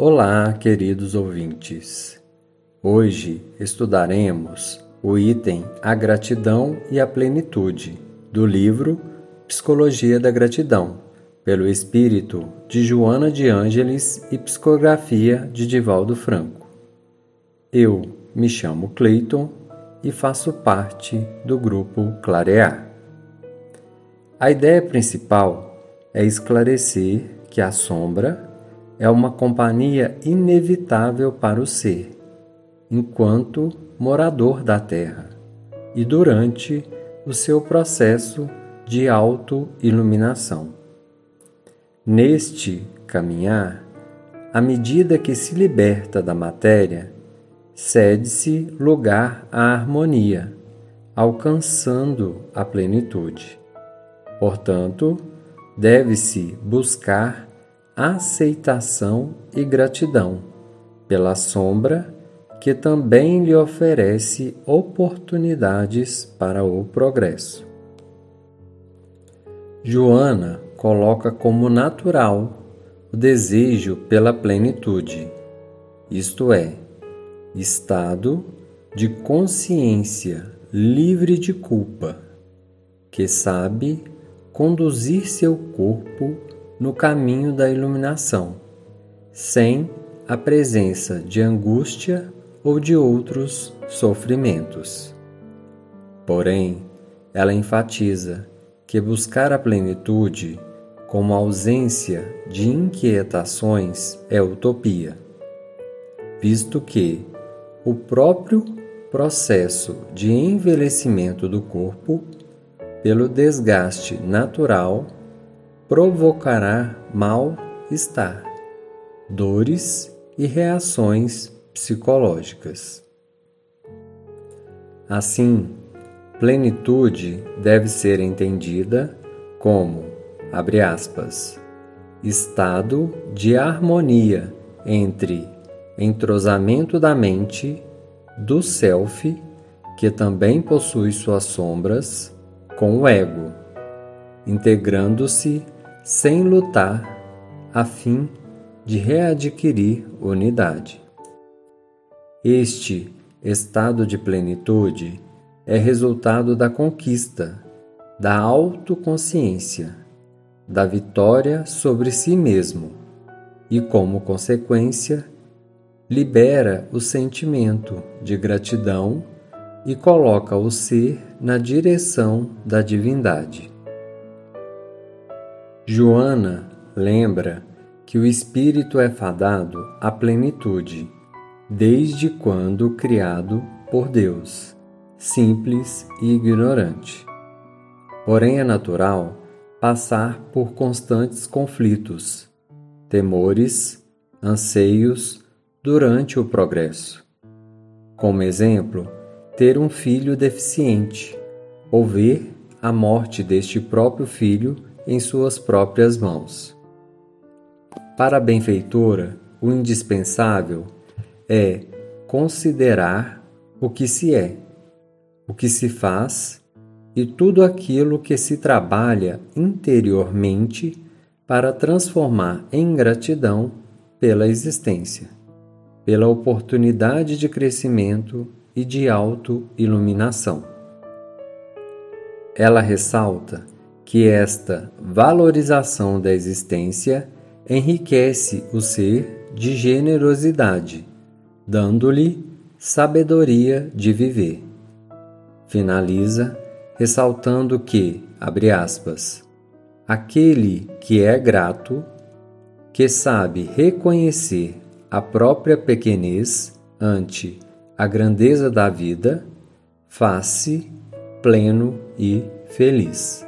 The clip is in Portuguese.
Olá, queridos ouvintes. Hoje estudaremos o item A Gratidão e a Plenitude do livro Psicologia da Gratidão, pelo espírito de Joana de Ângeles e psicografia de Divaldo Franco. Eu me chamo Cleiton e faço parte do grupo Clarear. A ideia principal é esclarecer que a sombra é uma companhia inevitável para o ser, enquanto morador da Terra e durante o seu processo de auto-iluminação. Neste caminhar, à medida que se liberta da matéria, cede-se lugar à harmonia, alcançando a plenitude. Portanto, deve-se buscar aceitação e gratidão pela sombra que também lhe oferece oportunidades para o progresso. Joana coloca como natural o desejo pela plenitude, isto é, estado de consciência livre de culpa, que sabe conduzir seu corpo no caminho da iluminação, sem a presença de angústia ou de outros sofrimentos. Porém, ela enfatiza que buscar a plenitude como ausência de inquietações é utopia, visto que o próprio processo de envelhecimento do corpo, pelo desgaste natural, provocará mal-estar, dores e reações psicológicas. Assim, plenitude deve ser entendida como, abre aspas, estado de harmonia entre entrosamento da mente, do self, que também possui suas sombras, com o ego, integrando-se sem lutar, a fim de readquirir unidade. Este estado de plenitude é resultado da conquista, da autoconsciência, da vitória sobre si mesmo e, como consequência, libera o sentimento de gratidão e coloca o ser na direção da divindade. Joana lembra que o espírito é fadado à plenitude desde quando criado por Deus, simples e ignorante. Porém, é natural passar por constantes conflitos, temores, anseios durante o progresso. Como exemplo, ter um filho deficiente ou ver a morte deste próprio filho em suas próprias mãos. Para a benfeitora, o indispensável é considerar o que se é, o que se faz e tudo aquilo que se trabalha interiormente para transformar em gratidão pela existência, pela oportunidade de crescimento e de auto-iluminação. Ela ressalta que esta valorização da existência enriquece o ser de generosidade dando-lhe sabedoria de viver. Finaliza ressaltando que, abre aspas, aquele que é grato, que sabe reconhecer a própria pequenez ante a grandeza da vida, faz-se pleno e feliz.